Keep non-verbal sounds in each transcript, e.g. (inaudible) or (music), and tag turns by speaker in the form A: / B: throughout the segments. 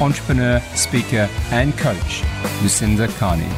A: entrepreneur, speaker, and coach, Lucinda Carney.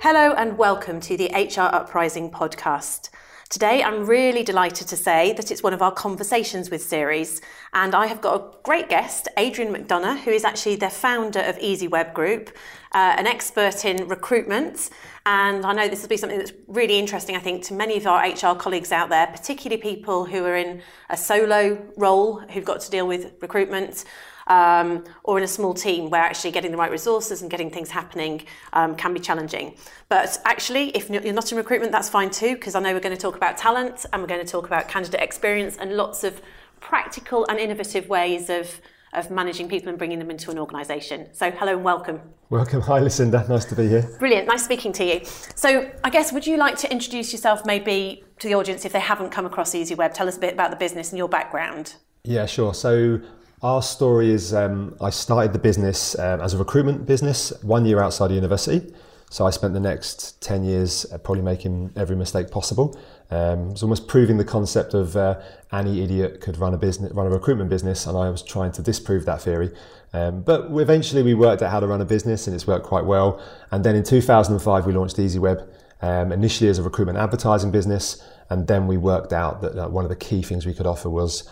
B: Hello, and welcome to the HR Uprising podcast. Today, I'm really delighted to say that it's one of our Conversations with series, and I have got a great guest, Adrian McDonagh, who is actually the founder of EasyWeb Group, uh, an expert in recruitment. And I know this will be something that's really interesting, I think, to many of our HR colleagues out there, particularly people who are in a solo role who've got to deal with recruitment um, or in a small team where actually getting the right resources and getting things happening um, can be challenging. But actually, if you're not in recruitment, that's fine too, because I know we're going to talk about talent and we're going to talk about candidate experience and lots of practical and innovative ways of of managing people and bringing them into an organisation. So, hello and welcome.
C: Welcome. Hi, Lucinda. Nice to be here.
B: Brilliant. Nice speaking to you. So, I guess, would you like to introduce yourself maybe to the audience if they haven't come across EasyWeb? Tell us a bit about the business and your background.
C: Yeah, sure. So, our story is um, I started the business um, as a recruitment business one year outside of university. So I spent the next 10 years uh, probably making every mistake possible. Um, was almost proving the concept of uh, any idiot could run a business, run a recruitment business, and I was trying to disprove that theory. Um, but eventually we worked out how to run a business, and it's worked quite well. And then in 2005 we launched EasyWeb, um, initially as a recruitment advertising business, and then we worked out that uh, one of the key things we could offer was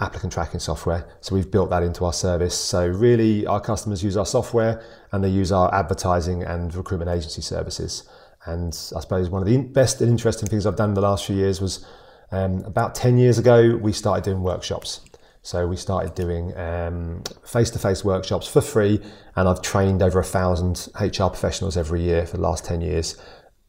C: applicant tracking software. So we've built that into our service. So really, our customers use our software and they use our advertising and recruitment agency services. And I suppose one of the best and interesting things I've done in the last few years was um, about 10 years ago, we started doing workshops. So we started doing face to face workshops for free, and I've trained over a thousand HR professionals every year for the last 10 years.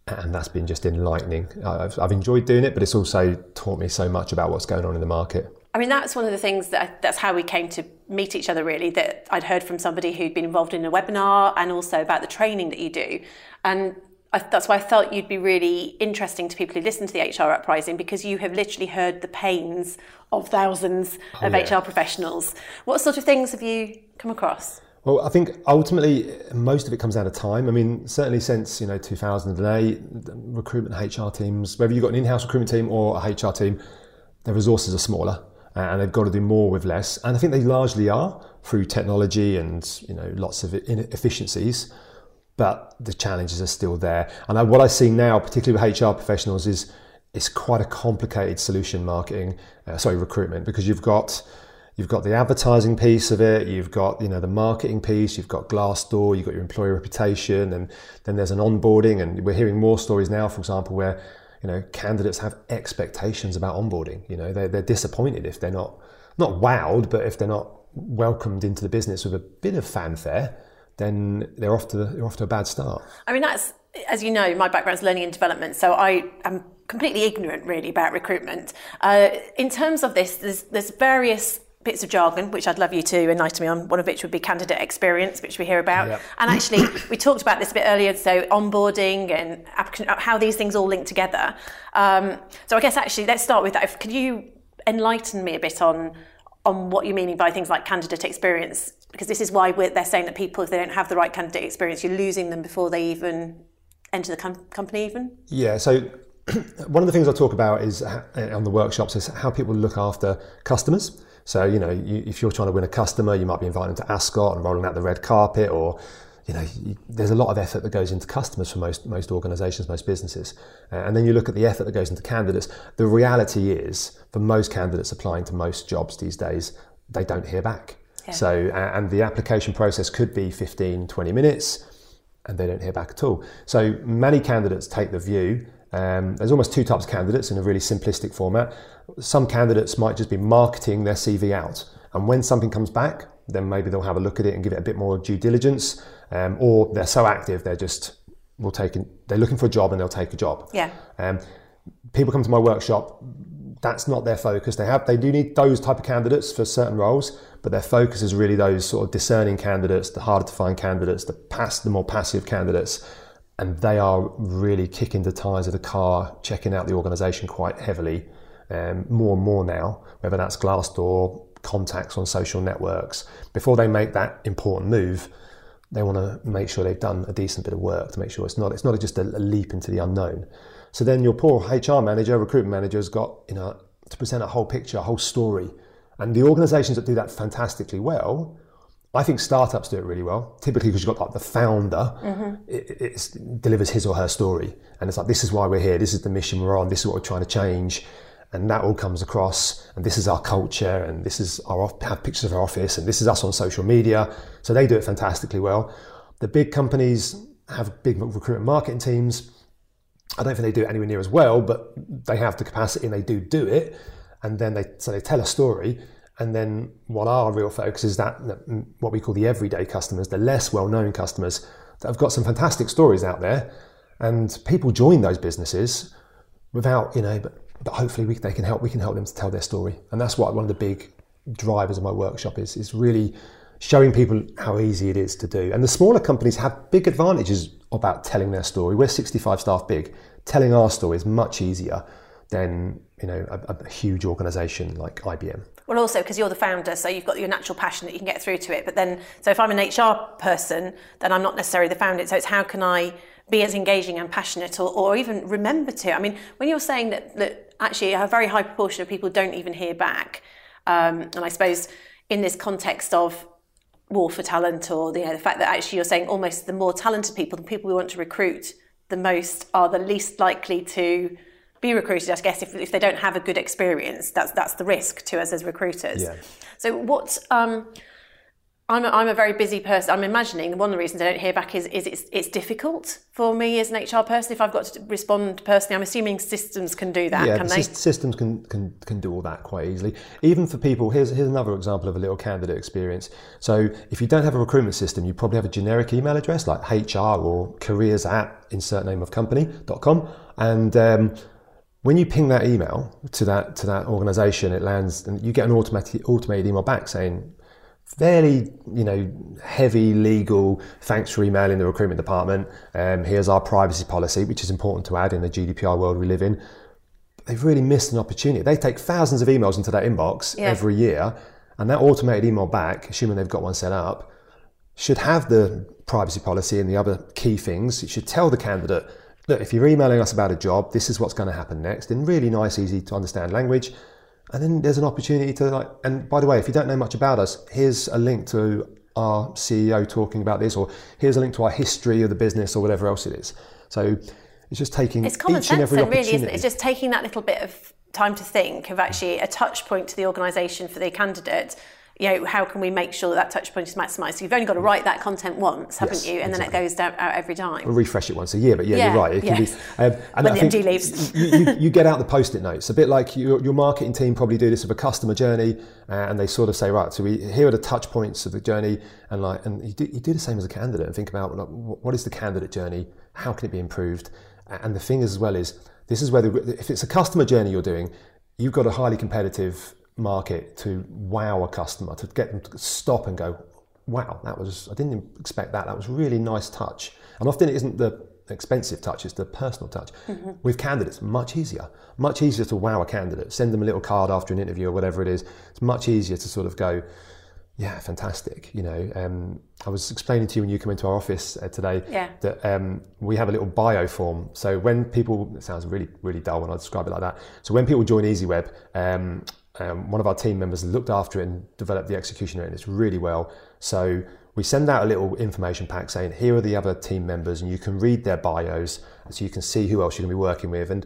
C: And that's been just enlightening. I've, I've enjoyed doing it, but it's also taught me so much about what's going on in the market.
B: I mean, that's one of the things that I, that's how we came to meet each other. Really, that I'd heard from somebody who'd been involved in a webinar, and also about the training that you do, and I, that's why I felt you'd be really interesting to people who listen to the HR Uprising because you have literally heard the pains of thousands oh, of yeah. HR professionals. What sort of things have you come across?
C: Well, I think ultimately most of it comes down to time. I mean, certainly since you know 2008, recruitment HR teams, whether you've got an in-house recruitment team or a HR team, their resources are smaller and they've got to do more with less. And I think they largely are through technology and you know lots of efficiencies. But the challenges are still there. And what I see now, particularly with HR professionals, is it's quite a complicated solution marketing, uh, sorry, recruitment, because you've got you've got the advertising piece of it, you've got you know the marketing piece, you've got Glassdoor, you've got your employer reputation, and then there's an onboarding. And we're hearing more stories now, for example, where you know, candidates have expectations about onboarding. You know, they're, they're disappointed if they're not, not wowed, but if they're not welcomed into the business with a bit of fanfare, then they're off to, the, they're off to a bad start.
B: I mean, that's, as you know, my background is learning and development, so I am completely ignorant really about recruitment. Uh, in terms of this, there's, there's various bits of jargon, which I'd love you to enlighten me on, one of which would be candidate experience, which we hear about. Yep. And actually, we talked about this a bit earlier, so onboarding and how these things all link together. Um, so I guess actually, let's start with that. Could you enlighten me a bit on on what you're meaning by things like candidate experience? Because this is why they're saying that people, if they don't have the right candidate experience, you're losing them before they even enter the com- company even?
C: Yeah, so (clears throat) one of the things I talk about is uh, on the workshops is how people look after customers. So, you know, you, if you're trying to win a customer, you might be inviting them to Ascot and rolling out the red carpet, or, you know, you, there's a lot of effort that goes into customers for most, most organizations, most businesses. Uh, and then you look at the effort that goes into candidates. The reality is, for most candidates applying to most jobs these days, they don't hear back. Yeah. So, and the application process could be 15, 20 minutes, and they don't hear back at all. So, many candidates take the view um, there's almost two types of candidates in a really simplistic format. Some candidates might just be marketing their CV out, and when something comes back, then maybe they'll have a look at it and give it a bit more due diligence, um, or they're so active they're just will take they're looking for a job and they'll take a job.
B: Yeah.
C: Um, people come to my workshop that's not their focus. They have they do need those type of candidates for certain roles, but their focus is really those sort of discerning candidates, the harder to find candidates, the pass the more passive candidates, and they are really kicking the tires of the car, checking out the organisation quite heavily, um, more and more now. Whether that's Glassdoor, contacts on social networks, before they make that important move, they want to make sure they've done a decent bit of work to make sure it's not it's not just a, a leap into the unknown. So then your poor HR manager, recruitment manager, has got you know to present a whole picture, a whole story, and the organisations that do that fantastically well. I think startups do it really well, typically because you've got like the founder. Mm-hmm. it, it delivers his or her story, and it's like this is why we're here, this is the mission we're on, this is what we're trying to change, and that all comes across. And this is our culture. And this is our have pictures of our office. And this is us on social media. So they do it fantastically well. The big companies have big recruitment marketing teams. I don't think they do it anywhere near as well but they have the capacity and they do do it. And then they so they tell a story and then what our real focus is that what we call the everyday customers the less well-known customers that have got some fantastic stories out there and people join those businesses without you know but hopefully we, they can help. We can help them to tell their story, and that's what one of the big drivers of my workshop is. Is really showing people how easy it is to do. And the smaller companies have big advantages about telling their story. We're 65 staff big. Telling our story is much easier than you know a, a huge organisation like IBM.
B: Well, also because you're the founder, so you've got your natural passion that you can get through to it. But then, so if I'm an HR person, then I'm not necessarily the founder. So it's how can I be as engaging and passionate, or, or even remember to? I mean, when you're saying that that actually a very high proportion of people don't even hear back. Um, and I suppose in this context of war for talent or you know, the fact that actually you're saying almost the more talented people, the people we want to recruit the most are the least likely to be recruited, I guess, if, if they don't have a good experience. That's, that's the risk to us as recruiters. Yeah. So what... Um, I'm a, I'm a very busy person. I'm imagining one of the reasons I don't hear back is, is it's, it's difficult for me as an HR person. If I've got to respond personally, I'm assuming systems can do that.
C: Yeah,
B: can
C: systems can, can can do all that quite easily. Even for people, here's here's another example of a little candidate experience. So if you don't have a recruitment system, you probably have a generic email address like HR or careers at insert name of company.com. and um, when you ping that email to that to that organization, it lands and you get an automatic automated email back saying fairly, you know, heavy legal. Thanks for emailing the recruitment department. Um, here's our privacy policy, which is important to add in the GDPR world we live in. they've really missed an opportunity. They take thousands of emails into that inbox yeah. every year, and that automated email back, assuming they've got one set up, should have the privacy policy and the other key things. It should tell the candidate, look, if you're emailing us about a job, this is what's going to happen next in really nice, easy to understand language. And then there's an opportunity to like and by the way if you don't know much about us here's a link to our ceo talking about this or here's a link to our history of the business or whatever else it is. So it's just taking
B: it's common
C: each
B: sense
C: and every
B: then, really isn't it? it's just taking that little bit of time to think of actually a touch point to the organisation for the candidate you know, how can we make sure that, that touch point is maximised? So you've only got to write that content once, haven't yes, you? And exactly. then it goes down, out every time.
C: We'll refresh it once a year, but yeah, yeah you're right. It yes.
B: can be, um, and when I the MD leaves.
C: you, you, you, get out the post-it notes. A bit like your, your marketing team probably do this with a customer journey, uh, and they sort of say, right, so we here are the touch points of the journey, and like, and you do, you do the same as a candidate and think about like, what is the candidate journey? How can it be improved? And the thing as well is, this is where the, if it's a customer journey you're doing, you've got a highly competitive market to wow a customer, to get them to stop and go, wow, that was, I didn't expect that. That was really nice touch. And often it isn't the expensive touch, it's the personal touch. Mm-hmm. With candidates, much easier. Much easier to wow a candidate, send them a little card after an interview or whatever it is. It's much easier to sort of go, yeah, fantastic. You know, um, I was explaining to you when you come into our office uh, today
B: yeah.
C: that um, we have a little bio form. So when people, it sounds really, really dull when I describe it like that. So when people join EasyWeb, um, um, one of our team members looked after it and developed the execution and it's really well. So we send out a little information pack saying here are the other team members and you can read their bios so you can see who else you're going to be working with and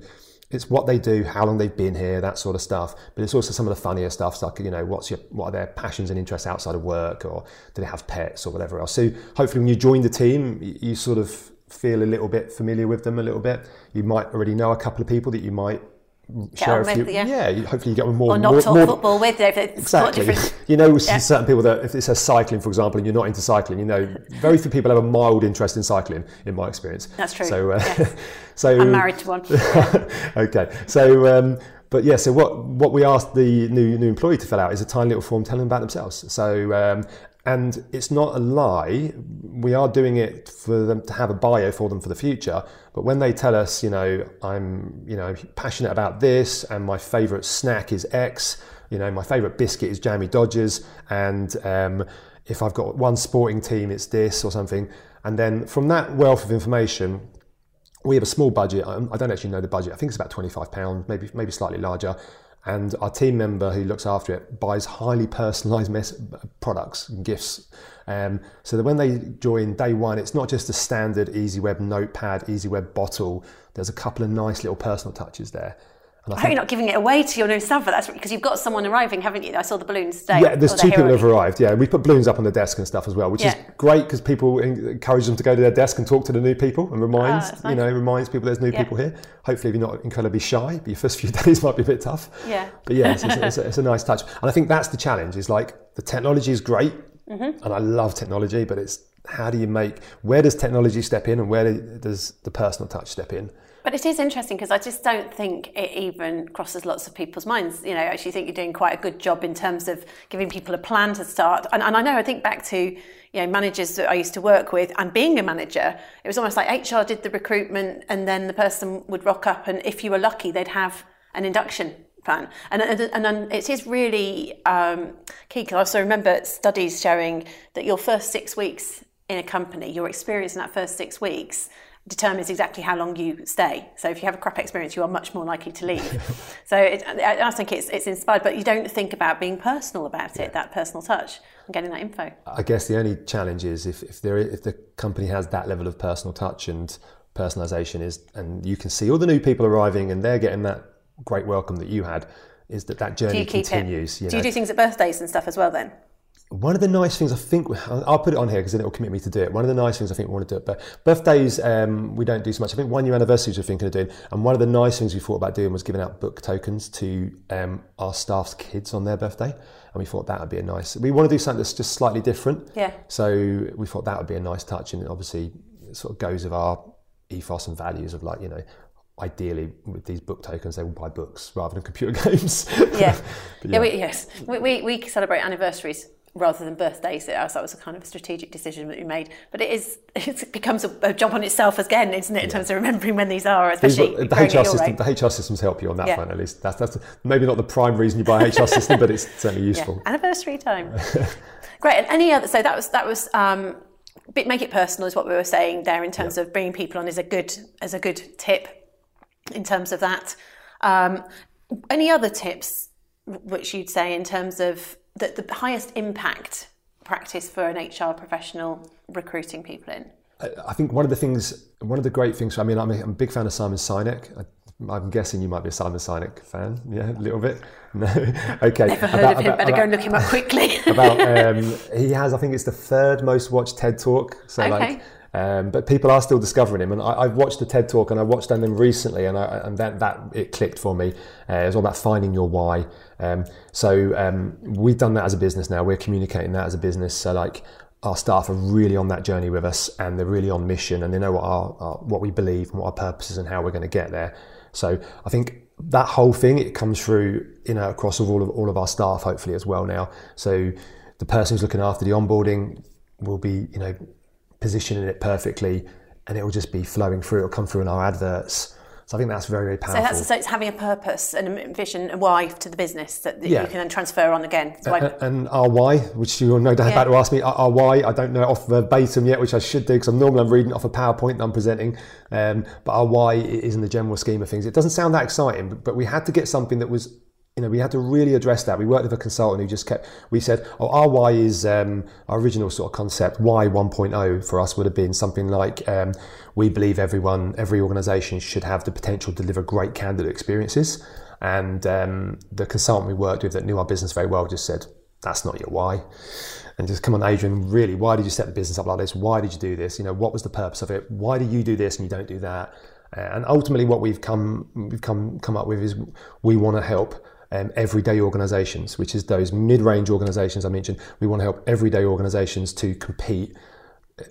C: it's what they do, how long they've been here, that sort of stuff. But it's also some of the funnier stuff, like you know, what's your what are their passions and interests outside of work, or do they have pets or whatever else. So hopefully, when you join the team, you sort of feel a little bit familiar with them a little bit. You might already know a couple of people that you might share a few. Yeah. yeah, hopefully you get more.
B: Or not
C: more,
B: talk
C: more,
B: football with.
C: exactly. (laughs) You know, yeah. certain people that if it says cycling, for example, and you're not into cycling, you know, very few people have a mild interest in cycling, in my experience.
B: That's true.
C: So,
B: uh, yes. (laughs) so I'm married to one. (laughs)
C: okay, so. Um, but yeah, so what what we asked the new new employee to fill out is a tiny little form telling them about themselves. So um, and it's not a lie. We are doing it for them to have a bio for them for the future. But when they tell us, you know, I'm, you know, passionate about this, and my favourite snack is X. You know, my favourite biscuit is Jammy Dodgers, and um, if I've got one sporting team, it's this or something. And then from that wealth of information, we have a small budget. I don't actually know the budget. I think it's about twenty-five pounds, maybe maybe slightly larger and our team member who looks after it buys highly personalized mes- products and gifts. Um, so that when they join day one it's not just a standard EasyWeb notepad EasyWeb bottle. There's a couple of nice little personal touches there
B: I, I hope you're not giving it away to your new staff, but that's because you've got someone arriving, haven't you? I saw the balloons today.
C: Yeah, there's two people have arrived. Yeah, we put balloons up on the desk and stuff as well, which yeah. is great because people encourage them to go to their desk and talk to the new people and reminds oh, nice. you know reminds people there's new yeah. people here. Hopefully, if you're not incredibly shy, but your first few (laughs) days might be a bit tough.
B: Yeah.
C: But yeah, it's, it's, a, it's a, nice touch, and I think that's the challenge. Is like the technology is great, mm-hmm. and I love technology, but it's how do you make where does technology step in and where does the personal touch step in?
B: But it is interesting because I just don't think it even crosses lots of people's minds. You know, I actually think you're doing quite a good job in terms of giving people a plan to start. And, and I know I think back to you know managers that I used to work with, and being a manager, it was almost like HR did the recruitment, and then the person would rock up, and if you were lucky, they'd have an induction plan. And, and, and it is really um, key because I also remember studies showing that your first six weeks in a company, your experience in that first six weeks determines exactly how long you stay. So if you have a crap experience, you are much more likely to leave. (laughs) so it, I think it's, it's inspired, but you don't think about being personal about it, that personal touch, and getting that info.
C: I guess the only challenge is if, if, there, if the company has that level of personal touch and personalization is, and you can see all the new people arriving and they're getting that great welcome that you had, is that that journey continues.
B: You know? Do you do things at birthdays and stuff as well then?
C: One of the nice things I think I'll put it on here because then it'll commit me to do it. One of the nice things I think we want to do it, but birthdays um, we don't do so much. I think one year anniversaries we're thinking of doing, and one of the nice things we thought about doing was giving out book tokens to um, our staff's kids on their birthday, and we thought that would be a nice. We want to do something that's just slightly different.
B: Yeah.
C: So we thought that would be a nice touch, and it obviously sort of goes with our ethos and values of like you know ideally with these book tokens they will buy books rather than computer (laughs) games
B: yeah (laughs) yeah, yeah we, yes we, we, we celebrate anniversaries rather than birthdays. So that was a kind of a strategic decision that we made. But it is (laughs) it becomes a, a job on itself again, isn't it, in yeah. terms of remembering when these are, especially
C: the HR system. The HR systems help you on that yeah. front at least. That's that's maybe not the prime reason you buy a HR (laughs) system, but it's certainly useful.
B: Yeah. Anniversary time. (laughs) Great. And any other? So that was that was. Um, bit, make it personal is what we were saying there in terms of bringing people on is a good as a good tip in terms of that. Um, any other tips which you'd say in terms of the, the highest impact practice for an HR professional recruiting people in?
C: I think one of the things, one of the great things, I mean, I'm a, I'm a big fan of Simon Sinek. I, am guessing you might be a Simon Sinek fan, yeah, a little bit. (laughs) No, okay.
B: Never heard about, of him. About, Better about, go and look him up quickly. (laughs)
C: about (laughs) um, he has, I think it's the third most watched TED Talk. So okay. like um, but people are still discovering him, and I, have watched the TED talk and I watched them recently, and, I, and that, that it clicked for me. Uh, it was all about finding your why. Um, so um, we've done that as a business now. We're communicating that as a business. So like our staff are really on that journey with us, and they're really on mission, and they know what our, our what we believe and what our purpose is and how we're going to get there. So I think that whole thing it comes through you know across all of all of our staff hopefully as well now. So the person who's looking after the onboarding will be you know positioning it perfectly, and it will just be flowing through. It'll come through in our adverts. So I think that's very, very powerful.
B: So, that's, so it's having a purpose and a vision, a why to the business that, that yeah. you can then transfer on again.
C: So and, and, our why, which you're no doubt yeah. about to ask me, our, our, why, I don't know off verbatim yet, which I should do because I'm normally I'm reading off a PowerPoint that I'm presenting. Um, but our why is in the general scheme of things. It doesn't sound that exciting, but, but we had to get something that was you know, we had to really address that. We worked with a consultant who just kept, we said, oh, our why is um, our original sort of concept. Why 1.0 for us would have been something like um, we believe everyone, every organization should have the potential to deliver great candidate experiences. And um, the consultant we worked with that knew our business very well just said, that's not your why. And just come on, Adrian, really, why did you set the business up like this? Why did you do this? You know, what was the purpose of it? Why do you do this and you don't do that? And ultimately, what we've come we've come come up with is we want to help um, everyday organizations, which is those mid range organizations I mentioned. We want to help everyday organizations to compete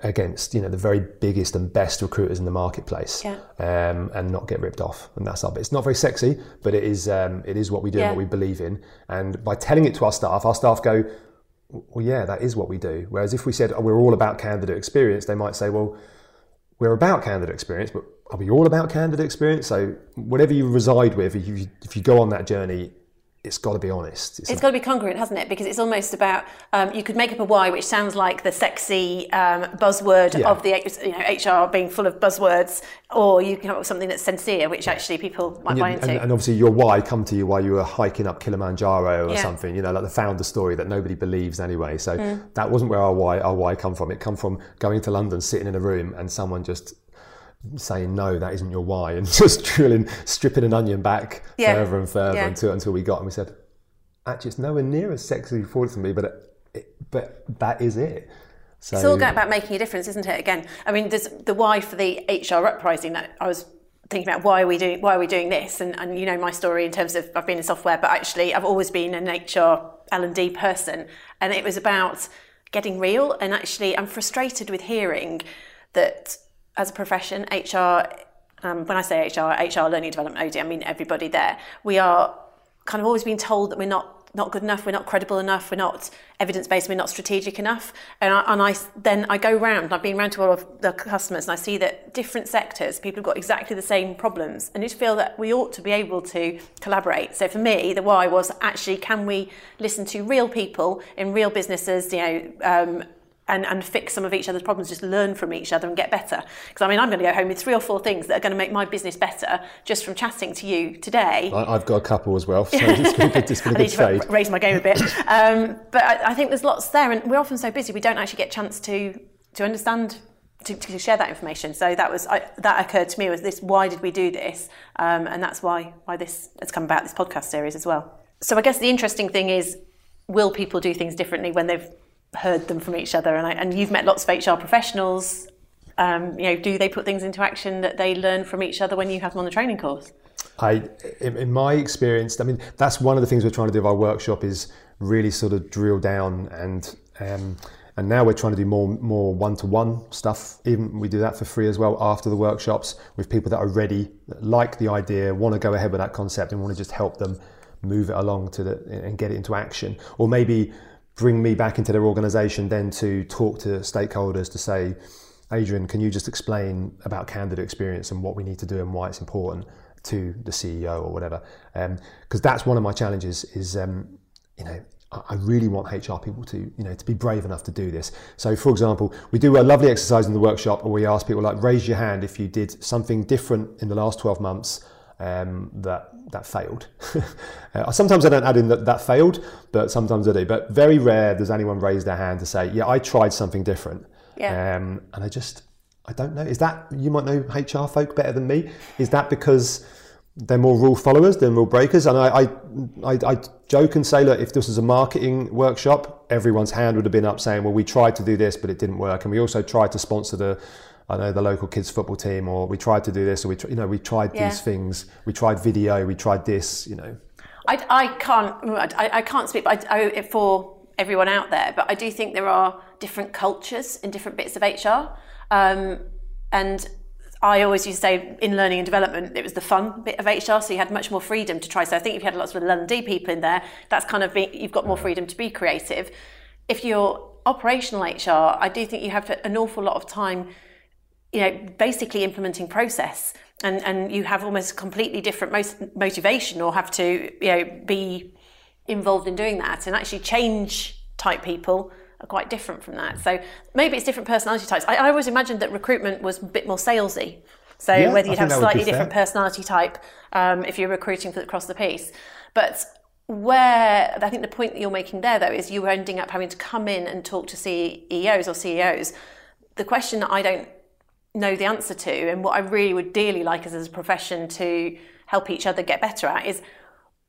C: against you know the very biggest and best recruiters in the marketplace
B: Yeah.
C: um, and not get ripped off and that's our bit. It's not very sexy but it is um, it is what we do
B: Yeah.
C: and what we believe in and by telling it to our staff our staff go well yeah that is what we do whereas if we said oh, we're all about candidate experience they might say well we're about candidate experience but are we all about candidate experience so whatever you reside with if you, if you go on that journey it's got to be honest it's
B: It's got to be congruent, hasn't it? Because it's almost about um, you could make up a why, which sounds like the sexy um, buzzword
C: Yeah.
B: of the you know, HR being full of buzzwords, or you can come up with something that's sincere, which actually people might buy
C: and,
B: into.
C: and obviously your why come to you while you were hiking up Kilimanjaro or
B: Yeah.
C: something, you know, like the founder story that nobody believes anyway. So
B: Hmm.
C: that wasn't where our why our why come from. It come from going to London, sitting in a room and someone just saying no, that isn't your why, (laughs) and just drilling, stripping an onion back
B: Yeah.
C: further and further
B: Yeah.
C: until until we got and we said, actually, it's nowhere near as sexy as for to me, but it, it, but that is it. So
B: It's all about making a difference, isn't it? Again, I mean, there's the why for the HR uprising that I was thinking about. Why are we doing? Why are we doing this? And, and you know my story in terms of I've been in software, but actually I've always been an HR L and D person, and it was about getting real. And actually, I'm frustrated with hearing that as a profession, HR. Um, when I say HR, HR learning development OD, I mean everybody there. We are kind of always being told that we're not not good enough, we're not credible enough, we're not evidence based, we're not strategic enough. And I, and I then I go round. I've been round to all of the customers, and I see that different sectors, people have got exactly the same problems, and just feel that we ought to be able to collaborate. So for me, the why was actually can we listen to real people in real businesses, you know. Um, and, and fix some of each other's problems, just learn from each other and get better. Because I mean, I'm going to go home with three or four things that are going to make my business better just from chatting to you today.
C: I, I've got a couple as well, so (laughs) it's been a good, it's been a good trade.
B: raise my game a bit. Um, but I, I think there's lots there, and we're often so busy we don't actually get a chance to to understand. To, to share that information, so that was I, that occurred to me was this: why did we do this? Um, and that's why why this has come about this podcast series as well. So I guess the interesting thing is, will people do things differently when they've heard them from each other? And, I, and you've met lots of HR professionals. Um, you know, do they put things into action that they learn from each other when you have them on the training course?
C: I, in, my experience, I mean, that's one of the things we're trying to do with our workshop is really sort of drill down and um, and now we're trying to do more more one to one stuff. Even we do that for free as well after the workshops with people that are ready, like the idea, want to go ahead with that concept, and want to just help them move it along to the and get it into action, or maybe bring me back into their organisation then to talk to stakeholders to say. Adrian, can you just explain about candidate experience and what we need to do and why it's important to the CEO or whatever? Because that's one of my challenges. Is um, you know I really want HR people to you know to be brave enough to do this. So, for example, we do a lovely exercise in the workshop where we ask people like raise your hand if you did something different in the last twelve months um, that that failed. (laughs) uh, sometimes I don't add in that that failed, but sometimes I do. But very rare does anyone raise their hand to say, "Yeah, I tried something different."
B: Yeah.
C: Um, and I just, I don't know. Is that you might know HR folk better than me? Is that because they're more rule followers than rule breakers? And I, I, I, I joke and say, look, if this was a marketing workshop, everyone's hand would have been up saying, well, we tried to do this, but it didn't work, and we also tried to sponsor the. I know the local kids football team, or we tried to do this, or we, tr- you know, we tried
B: Yeah.
C: these things. We tried video, we tried this, you know.
B: I, I can't I, I can't speak but I, I, for everyone out there, but I do think there are different cultures in different bits of HR, um, and I always used to say in learning and development it was the fun bit of HR, so you had much more freedom to try. So I think if you had lots of L and D people in there, that's kind of be, you've got more freedom to be creative. If you're operational HR, I do think you have an awful lot of time you know, basically implementing process, and and you have almost completely different mo- motivation, or have to you know be involved in doing that, and actually change type people are quite different from that. So maybe it's different personality types. I, I always imagined that recruitment was a bit more salesy. So
C: Yeah,
B: whether you'd have slightly
C: be fair.
B: different personality type um, if you're recruiting for, across the piece, but where I think the point that you're making there though is you were ending up having to come in and talk to CEOs or CEOs. The question that I don't know the answer to and what I really would dearly like as a profession to help each other get better at is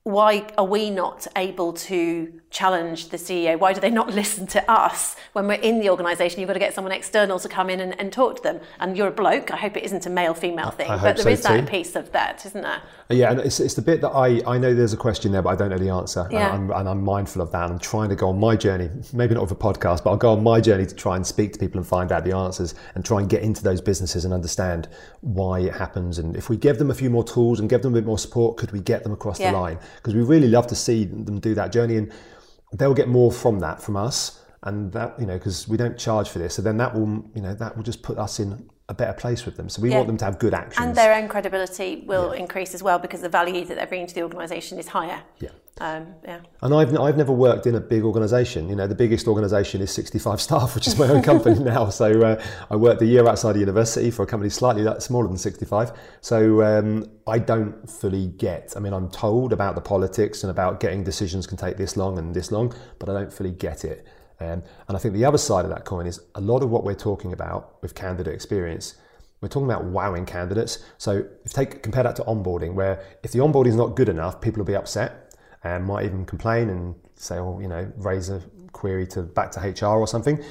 B: why are we not able to challenge the CEO? Why do they not (laughs) listen to us when we're in the organisation? You've got to get someone external to come in and, and, talk to them. And you're a bloke. I hope it isn't a male female thing,
C: I
B: but there
C: so
B: is that
C: too.
B: piece of that, isn't there?
C: Uh, yeah, and it's, it's the bit that I, I know there's a question there, but I don't know the answer.
B: Yeah.
C: And, I'm, and I'm mindful of that. I'm trying to go on my journey, maybe not with a podcast, but I'll go on my journey to try and speak to people and find out the answers and try and get into those businesses and understand why it happens. And if we give them a few more tools and give them a bit more support, could we get them across
B: Yeah.
C: the line? Because we really love to see them do that journey. And they'll get more from that from us. And that, you know, because we don't charge for this. So then that will, you know, that will just put us in a better place with them. So we
B: Yeah.
C: want them to have good actions.
B: And their own credibility will increase as well because the value that they're bringing to the organisation is higher.
C: yeah.
B: Um, yeah.
C: And I've, I've never worked in a big organisation. You know, the biggest organisation is 65 (laughs) staff, which is my own (laughs) company now. So uh, I worked a year outside of university for a company slightly that- smaller than 65. So um, I don't fully get. I mean, I'm told about the politics and about getting decisions can take this long and this long, but I don't fully get it. Um, and I think the other side of that coin is a lot of what we're talking about with candidate experience. We're talking about wowing candidates. So if you take compare that to onboarding, where if the onboarding is not good enough, people will be upset and might even complain and say, oh, you know, raise a query to back to HR or something.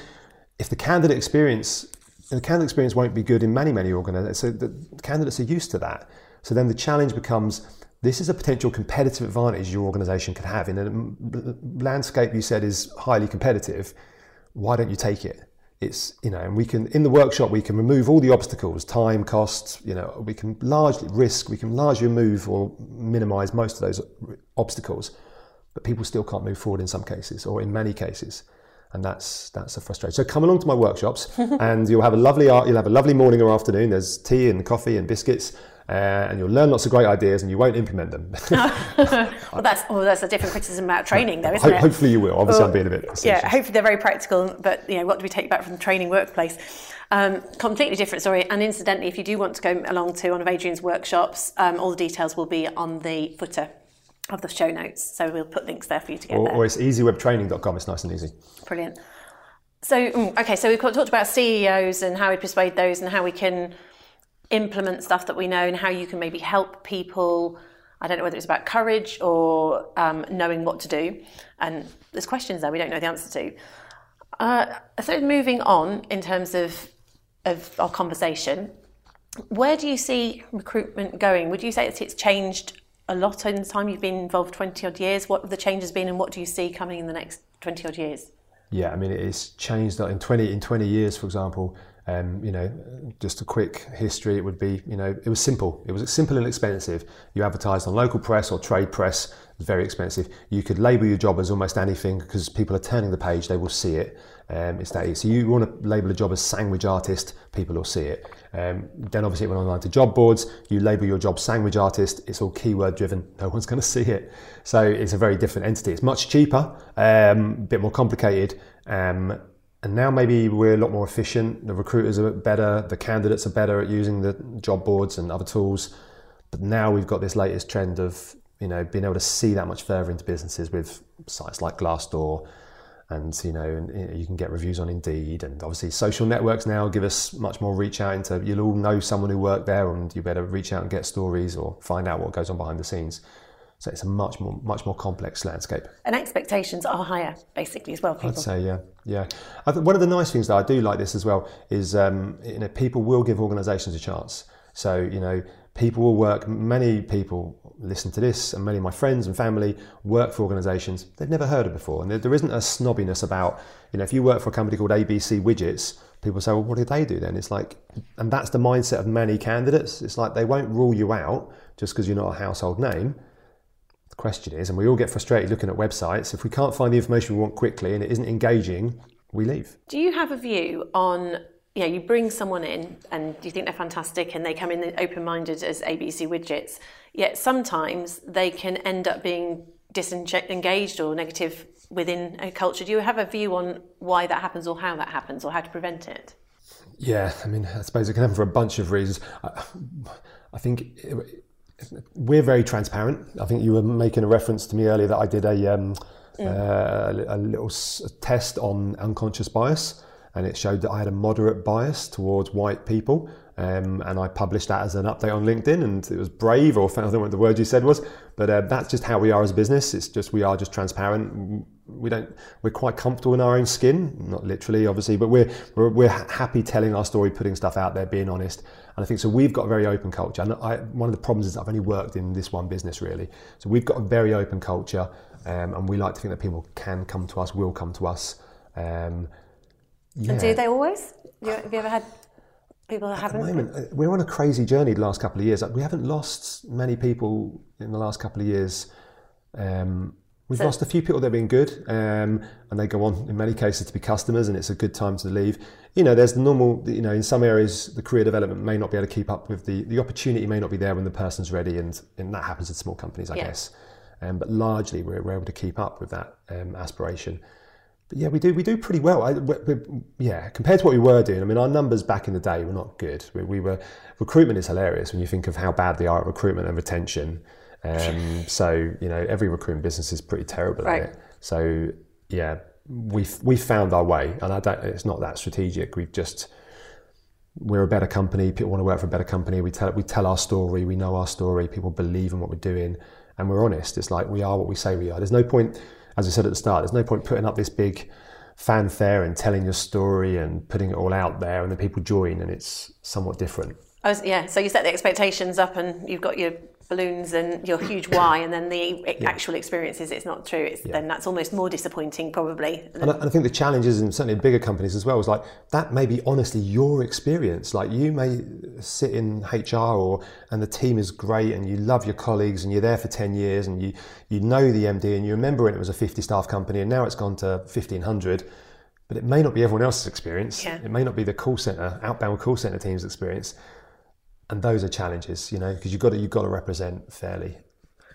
C: If the candidate experience, the candidate experience won't be good in many, many organizations. So the candidates are used to that. So then the challenge becomes this is a potential competitive advantage your organization could have in a landscape you said is highly competitive. Why don't you take it? It's you know, and we can in the workshop we can remove all the obstacles, time, costs. You know, we can largely risk, we can largely remove or minimise most of those obstacles, but people still can't move forward in some cases or in many cases, and that's that's a frustration. So come along to my workshops, (laughs) and you'll have a lovely uh, you'll have a lovely morning or afternoon. There's tea and coffee and biscuits. Uh, and you'll learn lots of great ideas, and you won't implement them. (laughs)
B: Well, that's oh, that's a different criticism about training, though, isn't
C: Ho-
B: it?
C: hopefully, you will. Obviously,
B: Well,
C: I'm being a bit.
B: Yeah, hopefully they're very practical, but you know, what do we take back from the training workplace? Um, completely different story. And incidentally, if you do want to go along to one of Adrian's workshops, um, all the details will be on the footer of the show notes. So we'll put links there for you to get
C: Or,
B: there.
C: or it's easywebtraining.com. It's nice and easy.
B: Brilliant. So, mm, okay, so we've talked about CEOs and how we persuade those and how we can implement stuff that we know and how you can maybe help people. I don't know whether it's about courage or um, knowing what to do. And there's questions there we don't know the answer to. Uh, so, moving on in terms of, of our conversation, where do you see recruitment going? Would you say that it's changed a lot in the time you've been involved 20 odd years? What have the changes been and what do you see coming in the next 20 odd years?
C: Yeah, I mean, it's changed in 20, in 20 years, for example. Um, you know, just a quick history, it would be, you know, it was simple. It was simple and expensive. You advertised on local press or trade press, very expensive. You could label your job as almost anything because people are turning the page, they will see it. Um, it's that easy. So you want to label a job as sandwich artist, people will see it. Um, then obviously it went online to job boards. You label your job sandwich artist. It's all keyword driven. (laughs) No one's going to see it. So it's a very different entity. It's much cheaper, um, a bit more complicated. Um, and now maybe we're a lot more efficient. The recruiters are better. The candidates are better at using the job boards and other tools. But now we've got this latest trend of you know being able to see that much further into businesses with sites like Glassdoor, and you know and eh, you can get reviews on Indeed, and obviously social networks now give us much more reach out into. You'll all know someone who worked there, and you better reach out and get stories or find out what goes on behind the scenes. So it's a much more much more complex landscape.
B: And expectations are higher, basically, as well. People.
C: I'd say, yeah, yeah. I think one of the nice things that I do like this as well is, um, you know, people will give organisations a chance. So, you know, people will work. Many people listen to this, and many of my friends and family work for organisations they've never heard of before. And there, there isn't a snobbiness about, you know, if you work for a company called ABC Widgets, people say, well, what do they do then? It's like, and that's the mindset of many candidates. It's like they won't rule you out just because you're not a household name. The question is, and we all get frustrated looking at websites, if we can't find the information we want quickly and it isn't engaging, we leave.
B: Do you have a view on, you know, you bring someone in and you think they're fantastic and they come in open minded as ABC widgets, yet sometimes they can end up being disengaged or negative within a culture. Do you have a view on why that happens or how that happens or how to prevent it?
C: Yeah, I mean, I suppose it can happen for a bunch of reasons. I, I think we're very transparent. I think you were making a reference to me earlier that I did a, um, uh, a little s- test on unconscious bias, and it showed that I had a moderate bias towards white people. Um, and I published that as an update on LinkedIn, and it was brave, or I don't know what the word you said was, but uh, that's just how we are as a business. It's just we are just transparent. We don't. We're quite comfortable in our own skin, not literally, obviously, but we're we're, we're happy telling our story, putting stuff out there, being honest. And I think so. We've got a very open culture. And I, one of the problems is I've only worked in this one business really, so we've got a very open culture, um, and we like to think that people can come to us, will come to us. Um,
B: yeah. And do they always? Have you ever had people that haven't?
C: At the moment, uh, we're on a crazy journey the last couple of years. We haven't lost many people in the last couple of years. Um, we've so, lost a few people that have been good, um, and they go on in many cases to be customers, and it's a good time to leave. You know, there's the normal. You know, in some areas, the career development may not be able to keep up with the the opportunity may not be there when the person's ready, and and that happens in small companies, I yeah. guess. Um, but largely, we're, we're able to keep up with that um, aspiration but yeah, we do we do pretty well. I, we, we, yeah, compared to what we were doing. I mean, our numbers back in the day were not good. We, we, were recruitment is hilarious when you think of how bad they are at recruitment and retention. Um, (laughs) so you know, every recruitment business is pretty terrible right. at it. So yeah, we've we found our way, and I don't. It's not that strategic. We've just we're a better company. People want to work for a better company. We tell we tell our story. We know our story. People believe in what we're doing, and we're honest. It's like we are what we say we are. There's no point as I said at the start, there's no point putting up this big fanfare and telling your story and putting it all out there and then people join and it's somewhat different.
B: Was, yeah, so you set the expectations up and you've got your balloons and your huge why, and then the yeah. actual experience is it's not true. It's, yeah. Then that's almost more disappointing, probably.
C: And I, and I, think the challenges, and certainly in bigger companies as well, is like that may be honestly your experience. Like you may sit in HR or and the team is great, and you love your colleagues, and you're there for ten years, and you you know the MD, and you remember when it was a 50 staff company, and now it's gone to 1500 but it may not be everyone else's experience. Yeah. It may not be the call center, outbound call center team's experience and those are challenges, you know, because you've got to you've got to represent fairly.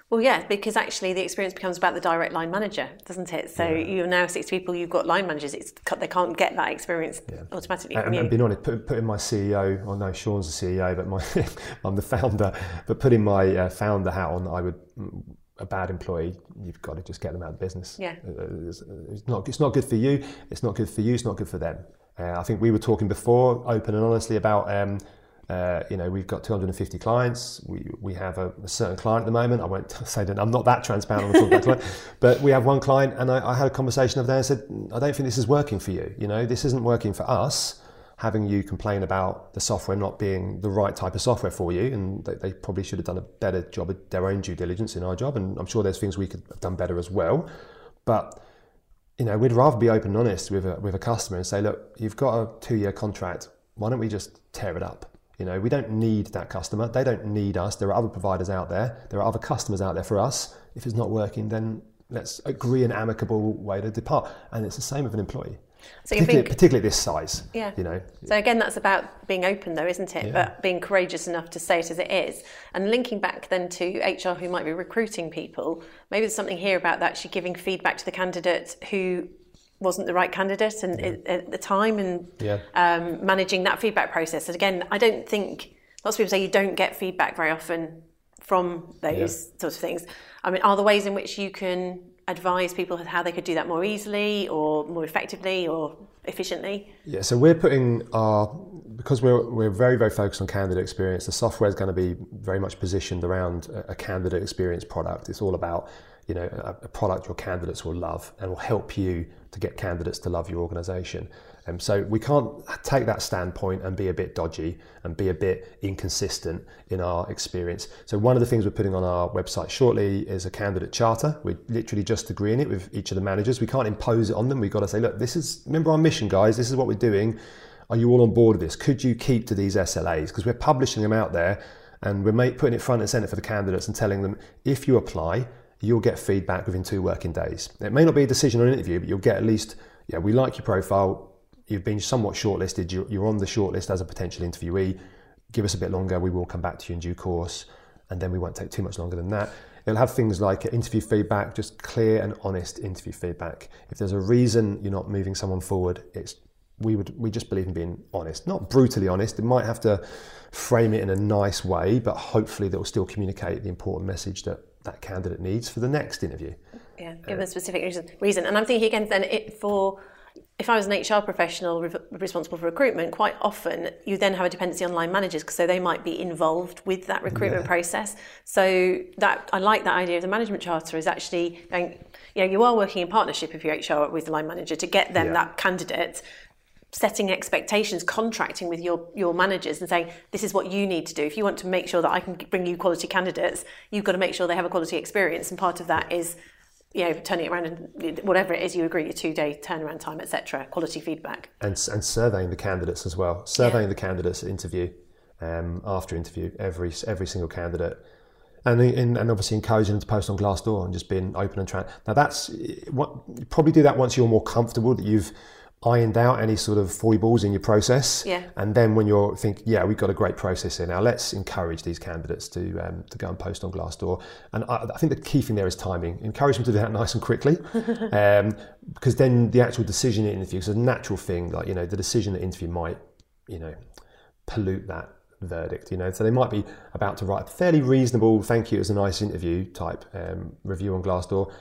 B: Well, yeah, because actually the experience becomes about the direct line manager, doesn't it? So yeah. you're now six people, you've got line managers. It's they can't get that experience yeah. automatically
C: and,
B: from you.
C: And being honest, put, putting my CEO, well, no, Sean's the CEO, but my (laughs) I'm the founder. But putting my uh, founder hat on, I would a bad employee, you've got to just get them out of business.
B: Yeah, uh,
C: it's, it's not it's not good for you. It's not good for you. It's not good for them. Uh, I think we were talking before, open and honestly, about um, uh, you know, we've got 250 clients. We, we have a, a, certain client at the moment. I won't (laughs) say that I'm not that transparent on client, (laughs) but we have one client, and I, I had a conversation over there and said, I don't think this is working for you. You know, this isn't working for us. Having you complain about the software not being the right type of software for you, and they, they probably should have done a better job of their own due diligence in our job. And I'm sure there's things we could have done better as well. But you know, we'd rather be open and honest with a, with a customer and say, look, you've got a two year contract. Why don't we just tear it up? You know, we don't need that customer. They don't need us. There are other providers out there. There are other customers out there for us. If it's not working, then let's agree an amicable way to depart. And it's the same with an employee. So particularly, being, particularly this size.
B: Yeah.
C: You know.
B: So again, that's about being open, though, isn't it? Yeah. But being courageous enough to say it as it is, and linking back then to HR who might be recruiting people. Maybe there's something here about that. actually giving feedback to the candidate who wasn't the right candidate and yeah. at the time and yeah. um, managing that feedback process. And again, I don't think lots of people say you don't get feedback very often from those yeah. sorts of things. I mean, are there ways in which you can advise people how they could do that more easily or more effectively or efficiently?
C: Yeah, so we're putting our because we're we're very very focused on candidate experience. The software is going to be very much positioned around a, a candidate experience product. It's all about you know a, a, product your candidates will love and will help you to get candidates to love your organisation. Um, so we can't take that standpoint and be a bit dodgy and be a bit inconsistent in our experience. So one of the things we're putting on our website shortly is a candidate charter. We're literally just agreeing it with each of the managers. We can't impose it on them. We've got to say, look, this is remember our mission, guys. This is what we're doing. Are you all on board with this? Could you keep to these SLAs? Because we're publishing them out there and we're putting it front and center for the candidates and telling them if you apply you'll get feedback within two working days. It may not be a decision or an interview, but you'll get at least, yeah, we like your profile. You've been somewhat shortlisted. You're, on the shortlist as a potential interviewee. Give us a bit longer. We will come back to you in due course. And then we won't take too much longer than that. It'll have things like interview feedback, just clear and honest interview feedback. If there's a reason you're not moving someone forward, it's we would we just believe in being honest, not brutally honest. It might have to frame it in a nice way, but hopefully that will still communicate the important message that that candidate needs for the next interview.
B: Yeah, give uh, a specific reason. reason. And I'm thinking again, then it, for if I was an HR professional re- responsible for recruitment, quite often you then have a dependency on line managers because so they might be involved with that recruitment yeah. process. So that I like that idea of the management charter is actually going, you know, you are working in partnership with your HR with the line manager to get them yeah. that candidate setting expectations, contracting with your, your managers and saying, this is what you need to do. If you want to make sure that I can bring you quality candidates, you've got to make sure they have a quality experience. And part of that is, you know, turning it around and whatever it is you agree, a two day turnaround time, etc. quality feedback.
C: And, and surveying the candidates as well. Surveying yeah. the candidates interview, um, after interview, every, every single candidate. And, and, obviously encouraging them to post on Glassdoor and just being open and transparent. Now that's what you probably do that once you're more comfortable that you've ironed out any sort of foibles in your process.
B: Yeah.
C: And then when you're think, yeah, we've got a great process here now, let's encourage these candidates to um, to go and post on Glassdoor. And I, I, think the key thing there is timing. Encourage them to do that nice and quickly, (laughs) um, because then the actual decision in the interview is a natural thing. Like you know, the decision at interview might, you know, pollute that verdict. You know, so they might be about to write a fairly reasonable "thank you, it was a nice interview" type um, review on Glassdoor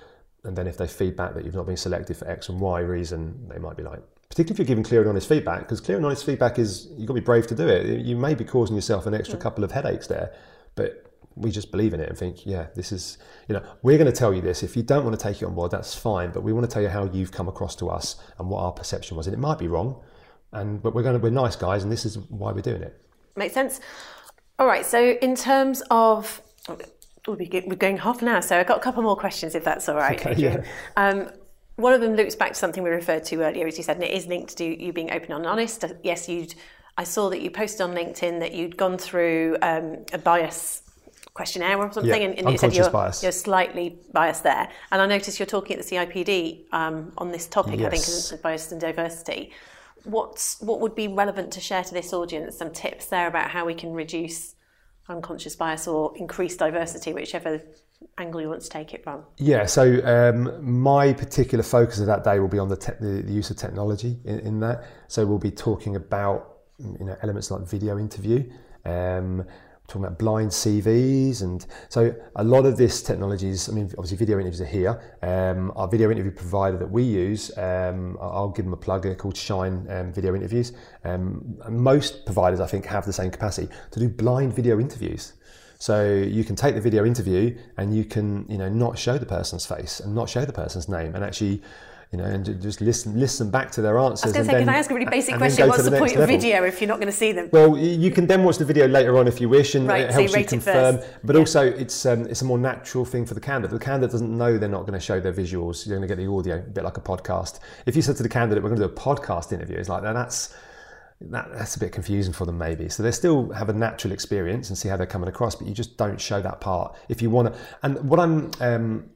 C: and then if they feedback that you've not been selected for X and Y reason, they might be like, particularly if you're giving clear and honest feedback, because clear and honest feedback is you've got to be brave to do it. You may be causing yourself an extra yeah. couple of headaches there, but we just believe in it and think, yeah, this is, you know, we're going to tell you this. If you don't want to take it on board, that's fine, but we want to tell you how you've come across to us and what our perception was. And it might be wrong, and but we're going to, we're nice guys, and this is why we're doing it.
B: Makes sense. All right. So in terms of we're going half an hour, so I've got a couple more questions if that's all right.
C: Okay, yeah.
B: Um, one of them loops back to something we referred to earlier, as you said, and it is linked to you being open and honest. Yes, you'd. I saw that you posted on LinkedIn that you'd gone through um, a bias questionnaire or something,
C: yeah,
B: and, and
C: you
B: said you're,
C: bias.
B: you're slightly biased there. And I noticed you're talking at the CIPD um, on this topic. Yes. I think bias and diversity. What's what would be relevant to share to this audience? Some tips there about how we can reduce unconscious bias or increased diversity, whichever angle you want to take it from?
C: Yeah, so um, my particular focus of that day will be on the, te- the, the, use of technology in, in, that. So we'll be talking about you know elements like video interview. Um, talking about blind CVs, and so a lot of this technologies. I mean, obviously, video interviews are here. Um, our video interview provider that we use, um, I'll give them a plug. They're called Shine um, Video Interviews. Um, most providers, I think, have the same capacity to do blind video interviews. So you can take the video interview and you can, you know, not show the person's face and not show the person's name, and actually you know, and just listen listen back to their answers.
B: I was going to say, can I ask a really basic question? What's the, the point of video if you're not going to see them?
C: Well, you can then watch the video later on if you wish, and right, it helps so you, you confirm. But yeah. also, it's um, it's a more natural thing for the candidate. The candidate doesn't know they're not going to show their visuals. You're going to get the audio, a bit like a podcast. If you said to the candidate, "We're going to do a podcast interview," it's like that's that, that's a bit confusing for them maybe so they still have a natural experience and see how they're coming across but you just don't show that part if you want to and what i'm um,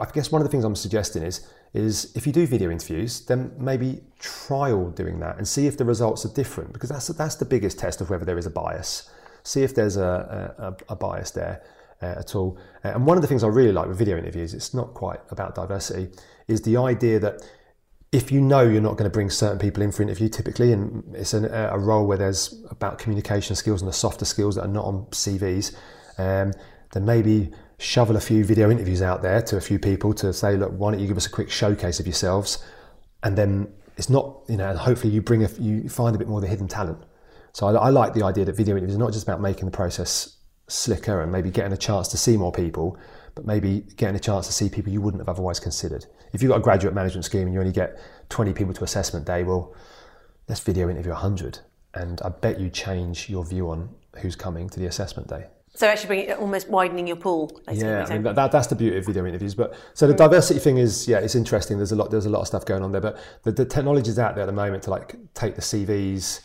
C: i guess one of the things i'm suggesting is is if you do video interviews, then maybe trial doing that and see if the results are different because that's that's the biggest test of whether there is a bias. See if there's a, a, a bias there uh, at all. Uh, and one of the things I really like with video interviews, it's not quite about diversity, is the idea that if you know you're not going to bring certain people in for interview typically, and it's an, a role where there's about communication skills and the softer skills that are not on CVs, um, then maybe shovel a few video interviews out there to a few people to say, look, why don't you give us a quick showcase of yourselves? And then it's not, you know, and hopefully you bring a, you find a bit more of the hidden talent. So I, I like the idea that video interviews are not just about making the process slicker and maybe getting a chance to see more people, but maybe getting a chance to see people you wouldn't have otherwise considered. If you've got a graduate management scheme and you only get 20 people to assessment day, well, let's video interview 100. And I bet you change your view on who's coming to the assessment day.
B: So actually, bring it, almost widening your pool.
C: Yeah, I mean, that, that's the beauty of video interviews. But so the diversity thing is, yeah, it's interesting. There's a lot, there's a lot of stuff going on there. But the, the technology is out there at the moment to like take the CVs,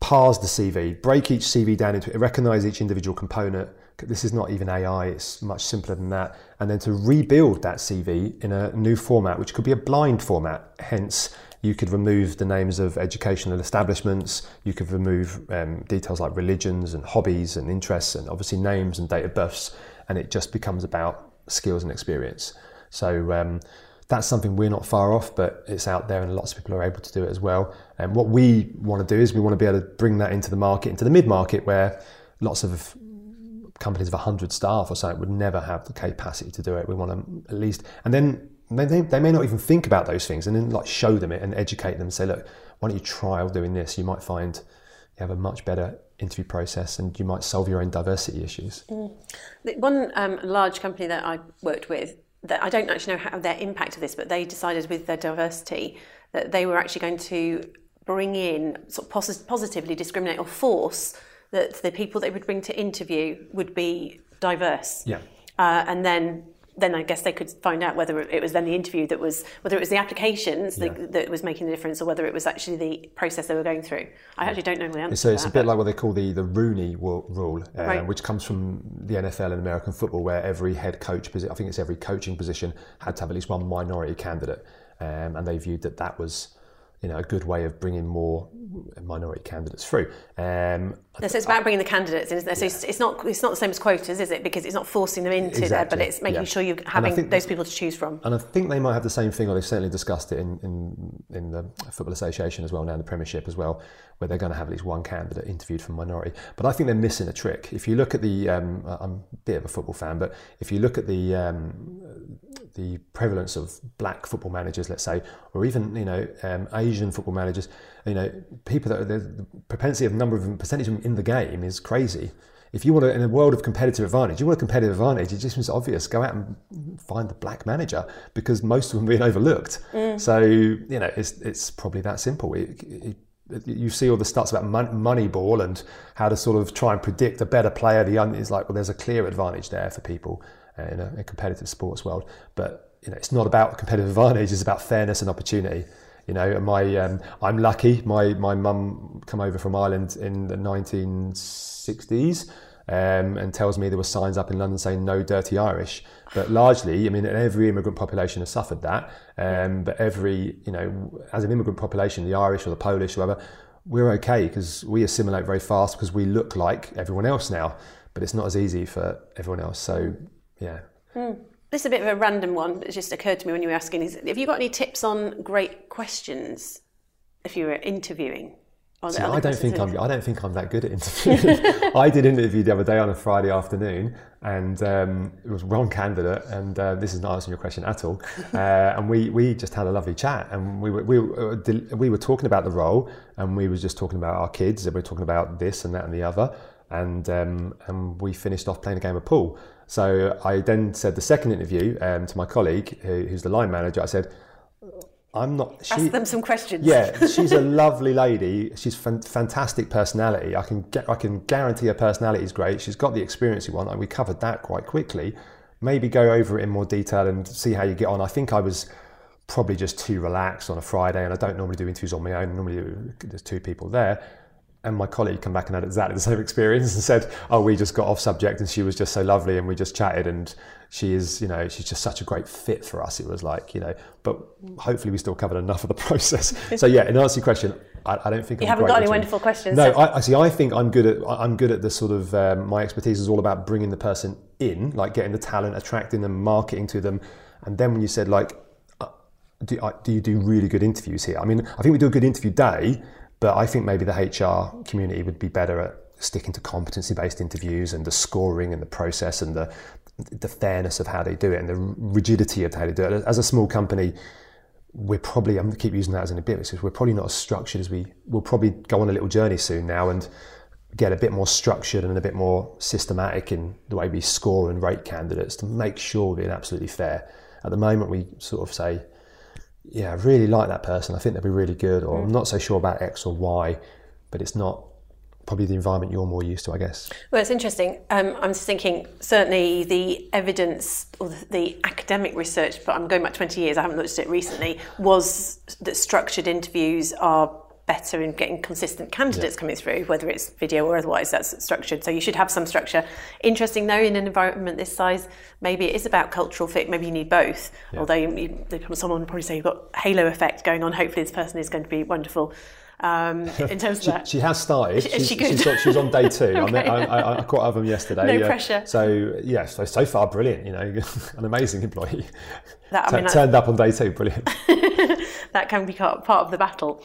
C: parse the CV, break each CV down into it, recognize each individual component. This is not even AI; it's much simpler than that. And then to rebuild that CV in a new format, which could be a blind format. Hence, you could remove the names of educational establishments, you could remove um, details like religions and hobbies and interests, and obviously names and date of births, and it just becomes about skills and experience. So um, that's something we're not far off, but it's out there and lots of people are able to do it as well. And what we want to do is we want to be able to bring that into the market, into the mid market where lots of companies of 100 staff or so would never have the capacity to do it. We want to at least, and then they, they, they may not even think about those things and then like show them it and educate them and say look why don't you trial doing this? You might find you have a much better interview process and you might solve your own diversity issues.
B: The One um, large company that I worked with, that I don't actually know how their impact of this, but they decided with their diversity that they were actually going to bring in sort of posi- positively discriminate or force that the people they would bring to interview would be diverse.
C: yeah.
B: Uh, and then then I guess they could find out whether it was then the interview that was whether it was the applications
C: Yeah.
B: that, that was making the difference or whether it was actually the process they were going through. I actually don't know the answer.
C: So it's a bit like what they call the, the Rooney rule, uh,
B: Right.
C: which comes from the NFL and American football, where every head coach, I think it's every coaching position, had to have at least one minority candidate, um, and they viewed that that was, you know, a good way of bringing more minority candidates through. Um,
B: so it's about bringing the candidates in, isn't it? So it's, it's not it's not the same as quotas, is it? Because it's not forcing them into there, but it's making
C: yeah.
B: sure you're having those people to choose from.
C: And I think they might have the same thing, or they've certainly discussed it in, in, in the Football Association as well, now in the Premiership as well, where they're going to have at least one candidate interviewed from minority. But I think they're missing a trick. If you look at the, um, I'm a bit of a football fan, but if you look at the um, the prevalence of black football managers, let's say, or even you know um, Asian football managers, you know, people that are, the the propensity of number of them, percentage of them in the game is crazy. If you want to, in a world of competitive advantage, you want a competitive advantage. It just seems obvious. Go out and find the black manager because most of them are being overlooked. So you know, it's it's probably that simple. It, it, you see all the stats about mon- Moneyball and how to sort of try and predict a better player. The un- is like well, there's a clear advantage there for people in a, a competitive sports world. But you know, it's not about competitive advantage. It's about fairness and opportunity. You know, my um, I'm lucky. My my mum come over from Ireland in the 1960s. Um, and tells me there were signs up in London saying "No dirty Irish," but largely, I mean, every immigrant population has suffered that. Um, but every, you know, as an immigrant population, the Irish or the Polish or whatever, we're okay because we assimilate very fast because we look like everyone else now. But it's not as easy for everyone else. So, yeah,
B: This is a bit of a random one. It just occurred to me when you were asking. Is, have you got any tips on great questions if you were interviewing?
C: See, I don't think I'm. I don't think I'm that good at (laughs) interviewing. (laughs) I did an interview the other day on a Friday afternoon, and um, it was one candidate. And uh, this is not answering your question at all. (laughs) Uh, and we we just had a lovely chat, and we were we were, uh, we were talking about the role, and we were just talking about our kids, and we were talking about this and that and the other, and um, and we finished off playing a game of pool. So I then said the second interview um, to my colleague, who, who's the line manager. I said, "I'm not." She,
B: Ask them some questions.
C: yeah, (laughs) she's a lovely lady. She's fan- fantastic personality. I can get, I can guarantee her personality is great. She's got the experience you want. and we covered that quite quickly. Maybe go over it in more detail and see how you get on. I think I was probably just too relaxed on a Friday, and I don't normally do interviews on my own. Normally there's two people there. And my colleague come back and had exactly the (laughs) same experience and said, "Oh, we just got off subject, and she was just so lovely, and we just chatted, and she is, you know, she's just such a great fit for us." It was like, you know, but hopefully we still covered enough of the (laughs) process. so yeah, in answer to your question, I, I don't think
B: You
C: I'm
B: haven't got any wonderful questions.
C: No, I see. I think I'm good at. I'm good at the sort of. Um, my expertise is all about bringing the person in, like getting the talent, attracting them, marketing to them, and then when you said like, uh, do, uh, do you do really good interviews here? I mean, I think we do a good interview day, but I think maybe the HR community would be better at sticking to competency-based interviews and the scoring and the process and the the fairness of how they do it and the rigidity of how they do it. As a small company, we're probably I'm going to keep using that as an bit because we're probably not as structured as we we'll probably go on a little journey soon now and get a bit more structured and a bit more systematic in the way we score and rate candidates to make sure we're being absolutely fair. At the moment, we sort of say, "Yeah, I really like that person. I think they'll be really good," or "I'm not so sure about X or Y," but it's not probably the environment you're more used to, I guess.
B: Well, it's interesting. Um, I'm just thinking, certainly the evidence or the academic research, but I'm going back 20 years, I haven't looked at it recently, was that structured interviews are better in getting consistent candidates coming through, whether it's video or otherwise, that's structured. So you should have some structure. Interesting though, in an environment this size, maybe it is about cultural fit, maybe you need both. Although you, you, someone would probably say you've got halo effect going on, hopefully this person is going to be wonderful. Um, (laughs) in terms of
C: She,
B: that.
C: she has started. (laughs)
B: She-
C: She's,
B: she
C: she's, she's on day two. (laughs) I, met, I, I, I caught up with them yesterday.
B: No
C: yeah.
B: pressure.
C: So yeah, so so far brilliant. You know, an amazing employee.
B: That- I mean,
C: turned up on day two, brilliant.
B: that can be part of the battle.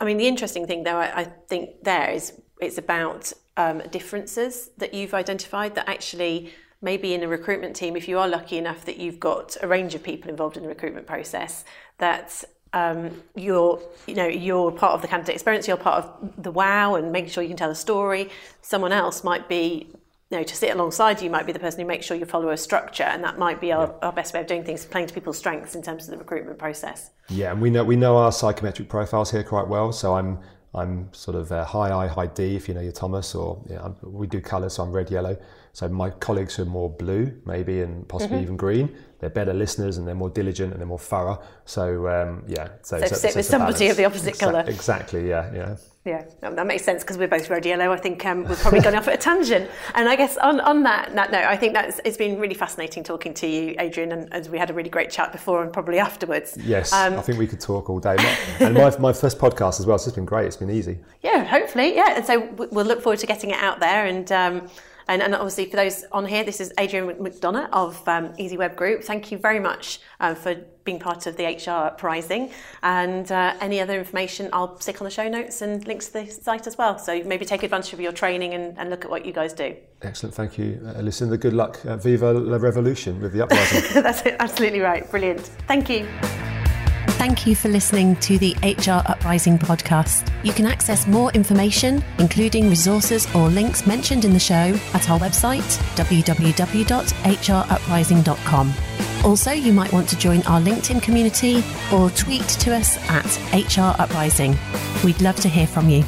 B: I mean, the interesting thing, though, I, I think there is it's about um, differences that you've identified that actually maybe in a recruitment team, if you are lucky enough that you've got a range of people involved in the recruitment process, that um, you're, you know, you're part of the candidate experience, you're part of the wow and making sure you can tell a story. Someone else might be you know, to sit alongside you might be the person who makes sure you follow a structure, and that might be our, yeah. our best way of doing things, playing to people's strengths in terms of the recruitment process.
C: Yeah, and we know we know our psychometric profiles here quite well. So I'm I'm sort of uh, high I, high D, if you know your Thomas, or yeah, we do colours, so I'm red, yellow. So my colleagues who are more blue, maybe, and possibly mm-hmm. even green, they're better listeners and they're more diligent and they're more thorough. So um, yeah,
B: so, so, so sit with somebody of the opposite Exa- colour.
C: Exactly, yeah, yeah.
B: Yeah, that makes sense because we're both red yellow. I think um, we've probably gone off at a tangent. And I guess on, on that, that note, I think that's it's been really fascinating talking to you, Adrian, and as we had a really great chat before and probably afterwards.
C: Yes, um, I think we could talk all day. and my, my first podcast as well, so it's been great. It's been easy.
B: Yeah, hopefully, yeah. And so we'll look forward to getting it out there and. Um, and, and, obviously, for those on here, this is Adrian McDonagh of um, EasyWeb Group. Thank you very much uh, for being part of the HR Uprising. And uh, any other information, I'll stick on the show notes and links to the site as well. So maybe take advantage of your training and, and look at what you guys do.
C: Excellent. Thank you, uh, Lucinda. Good luck. Viva la revolution with the Uprising. (laughs)
B: That's it, absolutely right. Brilliant. Thank you.
D: Thank you for listening to the HR Uprising podcast. You can access more information, including resources or links mentioned in the show, at our website, www.hruprising.com. Also, you might want to join our LinkedIn community or tweet to us at HR Uprising. We'd love to hear from you.